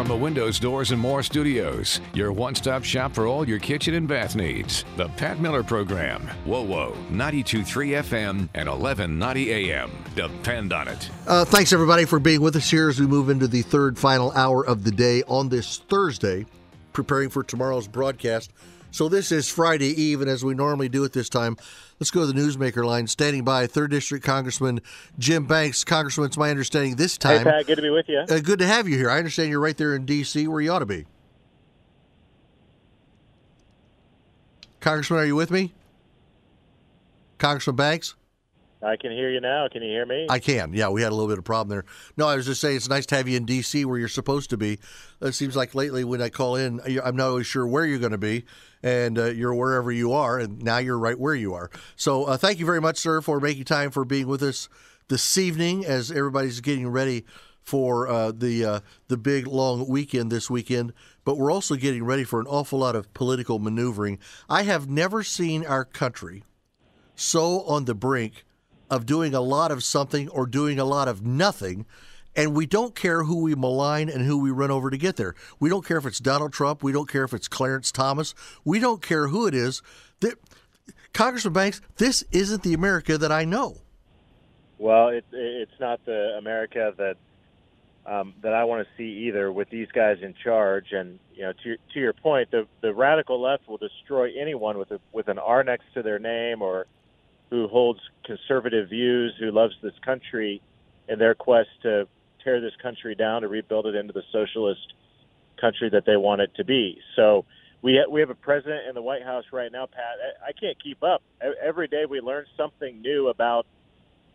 from the Windows, Doors, and More studios, your one stop shop for all your kitchen and bath needs. The Pat Miller Program. Whoa, whoa. 92.3 FM and 1190 AM. Depend on it. Uh, thanks, everybody, for being with us here as we move into the third final hour of the day on this Thursday, preparing for tomorrow's broadcast. So, this is Friday Eve, and as we normally do at this time, let's go to the newsmaker line. Standing by, 3rd District Congressman Jim Banks. Congressman, it's my understanding this time. Hey, Pat, good to be with you. Uh, good to have you here. I understand you're right there in D.C., where you ought to be. Congressman, are you with me? Congressman Banks? I can hear you now. Can you hear me? I can. Yeah, we had a little bit of problem there. No, I was just saying it's nice to have you in D.C. where you're supposed to be. It seems like lately when I call in, I'm not always sure where you're going to be, and uh, you're wherever you are, and now you're right where you are. So uh, thank you very much, sir, for making time for being with us this evening as everybody's getting ready for uh, the uh, the big long weekend this weekend. But we're also getting ready for an awful lot of political maneuvering. I have never seen our country so on the brink of doing a lot of something or doing a lot of nothing. And we don't care who we malign and who we run over to get there. We don't care if it's Donald Trump. We don't care if it's Clarence Thomas. We don't care who it is. That, Congressman Banks, this isn't the America that I know. Well, it, it's not the America that um, that I want to see either. With these guys in charge, and you know, to to your point, the the radical left will destroy anyone with a with an R next to their name or who holds conservative views, who loves this country, in their quest to tear this country down to rebuild it into the socialist country that they want it to be. So we ha- we have a president in the White House right now, Pat. I, I can't keep up. Every day we learn something new about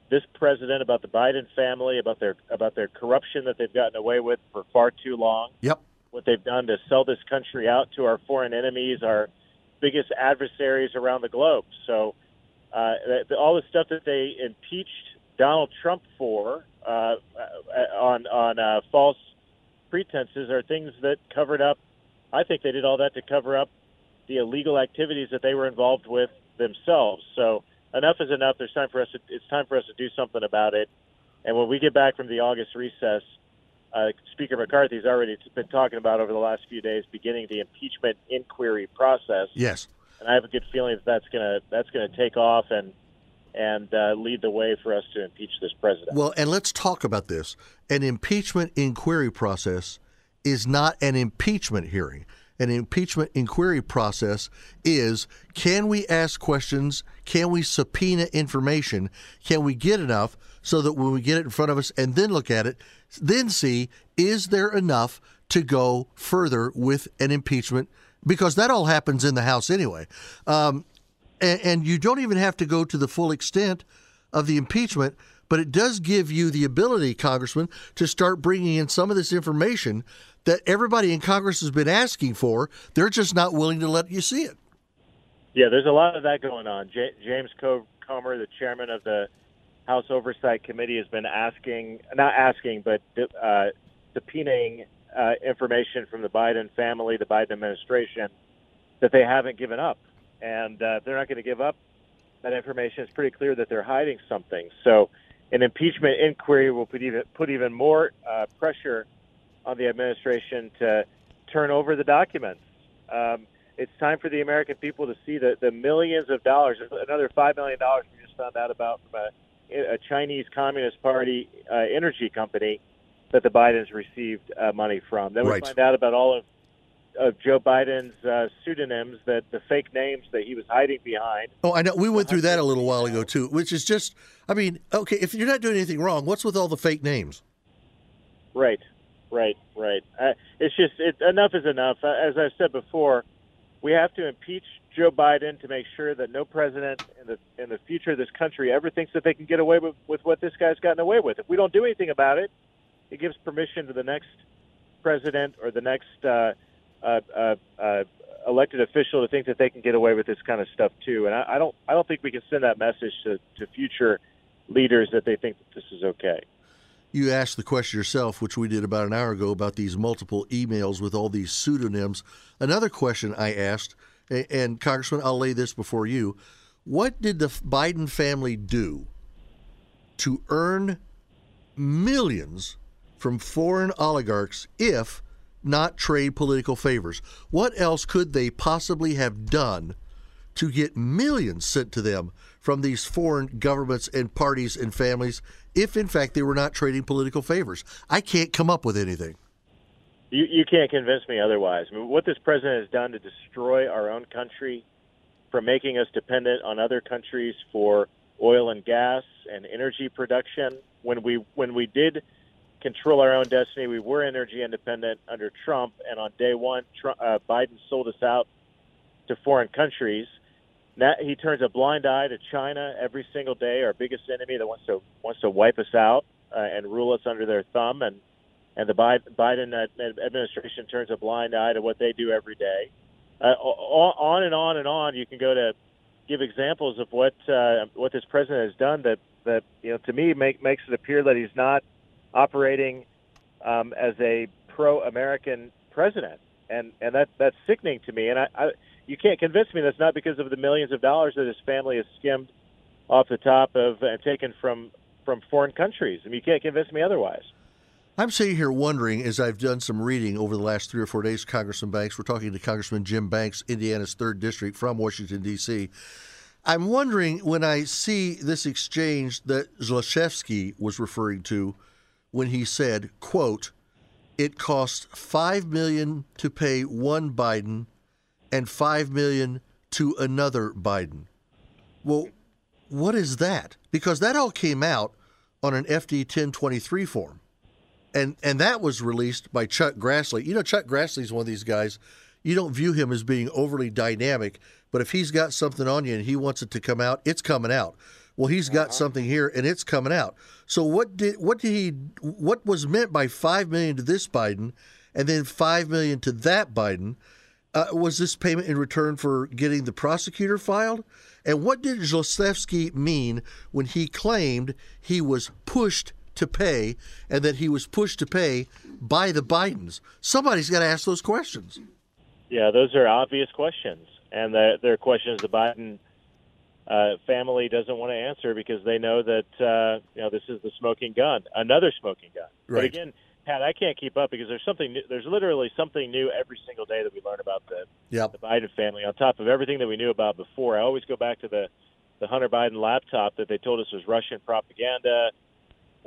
this president, about the Biden family, about their about their corruption that they've gotten away with for far too long. Yep. What they've done to sell this country out to our foreign enemies, our biggest adversaries around the globe. So uh, all the stuff that they impeached Donald Trump for uh, on on uh, false pretenses are things that covered up. I think they did all that to cover up the illegal activities that they were involved with themselves. So enough is enough. There's time for us. To, it's time for us to do something about it. And when we get back from the August recess, uh, Speaker McCarthy's already been talking about over the last few days beginning the impeachment inquiry process. Yes and I have a good feeling that that's gonna that's gonna take off and and uh, lead the way for us to impeach this president. Well, and let's talk about this. An impeachment inquiry process is not an impeachment hearing. An impeachment inquiry process is can we ask questions? Can we subpoena information? Can we get enough so that when we get it in front of us and then look at it, then see is there enough to go further with an impeachment because that all happens in the House anyway. Um, and, and you don't even have to go to the full extent of the impeachment, but it does give you the ability, Congressman, to start bringing in some of this information that everybody in Congress has been asking for. They're just not willing to let you see it. Yeah, there's a lot of that going on. J- James Comer, the chairman of the House Oversight Committee, has been asking, not asking, but uh, subpoenaing uh, information from the Biden family, the Biden administration, that they haven't given up. And uh, they're not going to give up that information. It's pretty clear that they're hiding something. So an impeachment inquiry will put even, put even more uh, pressure on the administration to turn over the documents. Um, it's time for the American people to see the, the millions of dollars, another $5 million we just found out about from a, a Chinese Communist Party uh, energy company that the Bidens received uh, money from. Then right. we find out about all of of Joe Biden's uh, pseudonyms, that the fake names that he was hiding behind. Oh, I know. We went through that a little while ago too, which is just. I mean, okay, if you're not doing anything wrong, what's with all the fake names? Right, right, right. Uh, it's just it, enough is enough. Uh, as I've said before, we have to impeach Joe Biden to make sure that no president in the in the future of this country ever thinks that they can get away with, with what this guy's gotten away with. If we don't do anything about it, it gives permission to the next president or the next uh, uh, uh, uh, elected official to think that they can get away with this kind of stuff too. And I, I don't I don't think we can send that message to, to future leaders that they think that this is okay. You asked the question yourself, which we did about an hour ago, about these multiple emails with all these pseudonyms. Another question I asked, and Congressman, I'll lay this before you. What did the Biden family do to earn millions from foreign oligarchs if not trade political favors? What else could they possibly have done to get millions sent to them from these foreign governments and parties and families if, in fact, they were not trading political favors? I can't come up with anything. You, you can't convince me otherwise. I mean, what this president has done to destroy our own country from making us dependent on other countries for oil and gas and energy production. When we when we did control our own destiny, we were energy independent under Trump, and on day one, Trump, uh, Biden sold us out to foreign countries. Now he turns a blind eye to China every single day, our biggest enemy that wants to wants to wipe us out uh, and rule us under their thumb, and and the Biden administration turns a blind eye to what they do every day. Uh, on and on and on, you can go to give examples of what uh, what this president has done that that you know to me make, makes it appear that he's not operating um, as a pro-American president, and and that that's sickening to me. And I, I you can't convince me that's not because of the millions of dollars that his family has skimmed off the top of and taken from from foreign countries. I mean, you can't convince me otherwise. I'm sitting here wondering, as I've done some reading over the last three or four days, Congressman Banks, we're talking to Congressman Jim Banks, Indiana's third district from Washington, D.C. I'm wondering when I see this exchange that Zlochevsky was referring to when he said, quote, it costs five million to pay one Biden and five million to another Biden. Well, what is that? Because that all came out on an FD 1023 form and and that was released by Chuck Grassley. You know, Chuck Grassley is one of these guys. You don't view him as being overly dynamic, but if he's got something on you and he wants it to come out, it's coming out. Well, he's got uh-huh. something here and it's coming out. So what did what did he what was meant by five million to this Biden, and then five million to that Biden? Uh, was this payment in return for getting the prosecutor filed? And what did Zlochevsky mean when he claimed he was pushed to pay and that he was pushed to pay by the Bidens? Somebody's got to ask those questions. Yeah, those are obvious questions, and they're questions the Biden uh, family doesn't want to answer because they know that uh, you know this is the smoking gun, another smoking gun. Right. But again, Pat, I can't keep up because there's something. New, there's literally something new every single day that we learn about the yep. the Biden family. On top of everything that we knew about before, I always go back to the the Hunter Biden laptop that they told us was Russian propaganda.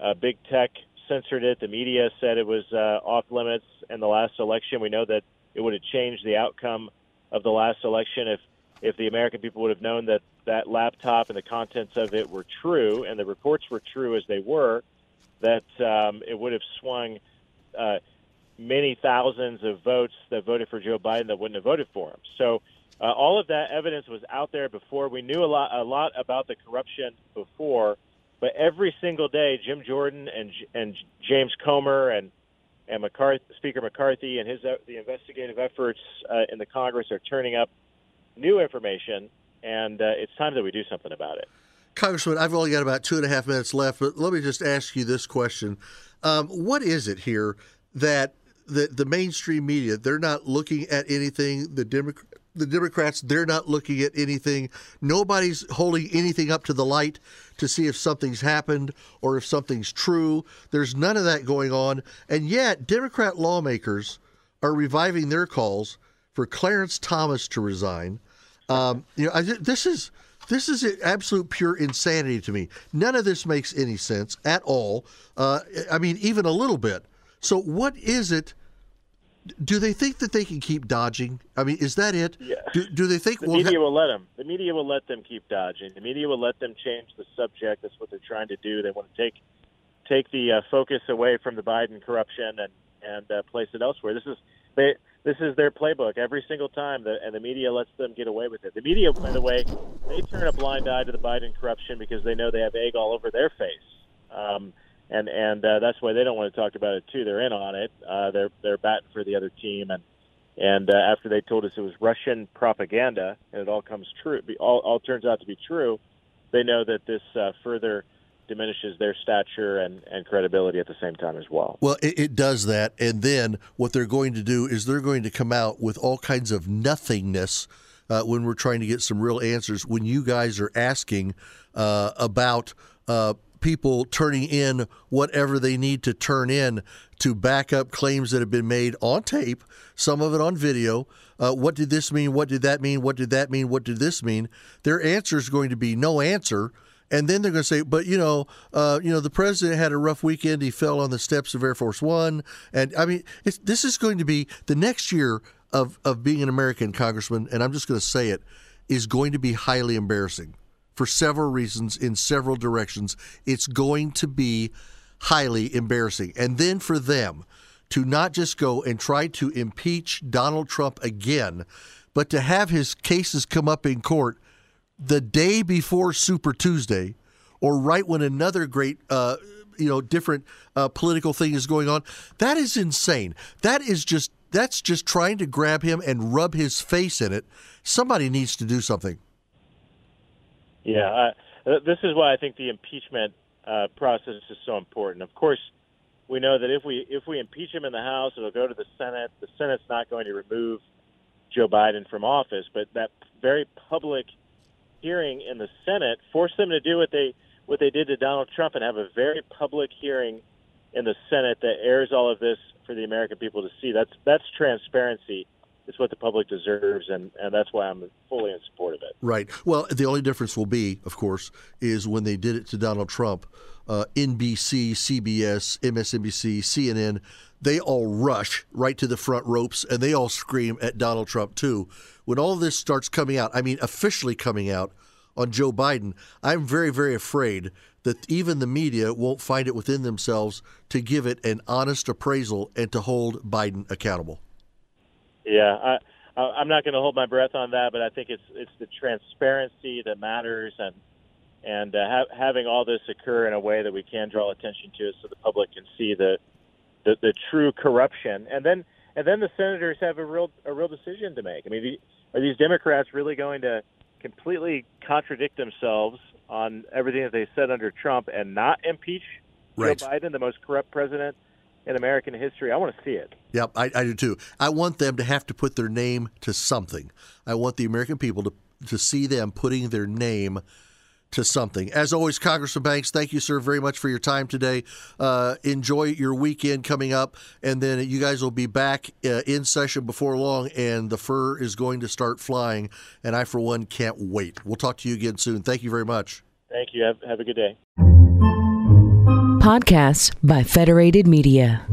Uh, big tech censored it. The media said it was uh, off limits in the last election. We know that it would have changed the outcome of the last election if if the American people would have known that that laptop and the contents of it were true and the reports were true as they were, that um, it would have swung uh, many thousands of votes that voted for Joe Biden that wouldn't have voted for him. So. Uh, all of that evidence was out there before. We knew a lot, a lot about the corruption before, but every single day, Jim Jordan and and James Comer and and McCarthy, Speaker McCarthy and his uh, the investigative efforts uh, in the Congress are turning up new information, and uh, it's time that we do something about it. Congressman, I've only got about two and a half minutes left, but let me just ask you this question: um, What is it here that the the mainstream media they're not looking at anything the Democrat the Democrats, they're not looking at anything. Nobody's holding anything up to the light to see if something's happened or if something's true. There's none of that going on. And yet, Democrat lawmakers are reviving their calls for Clarence Thomas to resign. Um, you know, I, this is this is absolute pure insanity to me. None of this makes any sense at all. Uh, I mean, even a little bit. So, what is it do they think that they can keep dodging? I mean, is that it? Yeah. Do, do they think the we'll media ha- will let them? The media will let them keep dodging. The media will let them change the subject. That's what they're trying to do. They want to take take the uh, focus away from the Biden corruption and and uh, place it elsewhere. This is they this is their playbook every single time, the, and the media lets them get away with it. The media, by the way, they turn a blind eye to the Biden corruption because they know they have egg all over their face. Um, and and uh, that's why they don't want to talk about it too. They're in on it. Uh, they're they're batting for the other team, and and uh, after they told us it was Russian propaganda, and it all comes true, all all turns out to be true, they know that this uh, further diminishes their stature and, and credibility at the same time as well. Well, it, it, does that. And then what they're going to do is they're going to come out with all kinds of nothingness uh, when we're trying to get some real answers. When you guys are asking uh, about uh, people turning in whatever they need to turn in to back up claims that have been made on tape, some of it on video. Uh, what did this mean? What did that mean? What did that mean? What did this mean? Their answer is going to be no answer. And then they're going to say, but you know, uh, you know, the president had a rough weekend. He fell on the steps of Air Force One, and I mean, this is going to be the next year of of being an American congressman. And I'm just going to say it is going to be highly embarrassing for several reasons in several directions. It's going to be highly embarrassing. And then for them to not just go and try to impeach Donald Trump again, but to have his cases come up in court the day before Super Tuesday or right when another great uh, you know different uh, political thing is going on that is insane that is just that's just trying to grab him and rub his face in it somebody needs to do something yeah, this is why I think the impeachment uh, process is so important. Of course, we know that if we if we impeach him in the House, it'll go to the Senate. The Senate's not going to remove Joe Biden from office, but that very public hearing in the Senate forced them to do what they what they did to Donald Trump and have a very public hearing in the Senate that airs all of this for the American people to see. That's that's transparency it's what the public deserves, and, and that's why I'm fully in support of it. Right. Well, the only difference will be, of course, is when they did it to Donald Trump, uh, NBC, CBS, MSNBC, CNN, they all rush right to the front ropes and they all scream at Donald Trump, too. When all this starts coming out, I mean, officially coming out on Joe Biden, I'm very, very afraid that even the media won't find it within themselves to give it an honest appraisal and to hold Biden accountable. Yeah, I, I'm not going to hold my breath on that, but I think it's it's the transparency that matters, and and uh, ha- having all this occur in a way that we can draw attention to so the public can see the, the the true corruption, and then and then the senators have a real a real decision to make. I mean, the, are these Democrats really going to completely contradict themselves on everything that they said under Trump and not impeach right. Joe Biden, the most corrupt president in American history. I want to see it. Yep, I, I do too. I want them to have to put their name to something. I want the American people to to see them putting their name to something. As always, Congressman Banks, thank you, sir, very much for your time today. Uh, enjoy your weekend coming up, and then you guys will be back uh, in session before long, and the fur is going to start flying. And I, for one, can't wait. We'll talk to you again soon. Thank you very much. Thank you. Have, have a good day podcasts by Federated Media.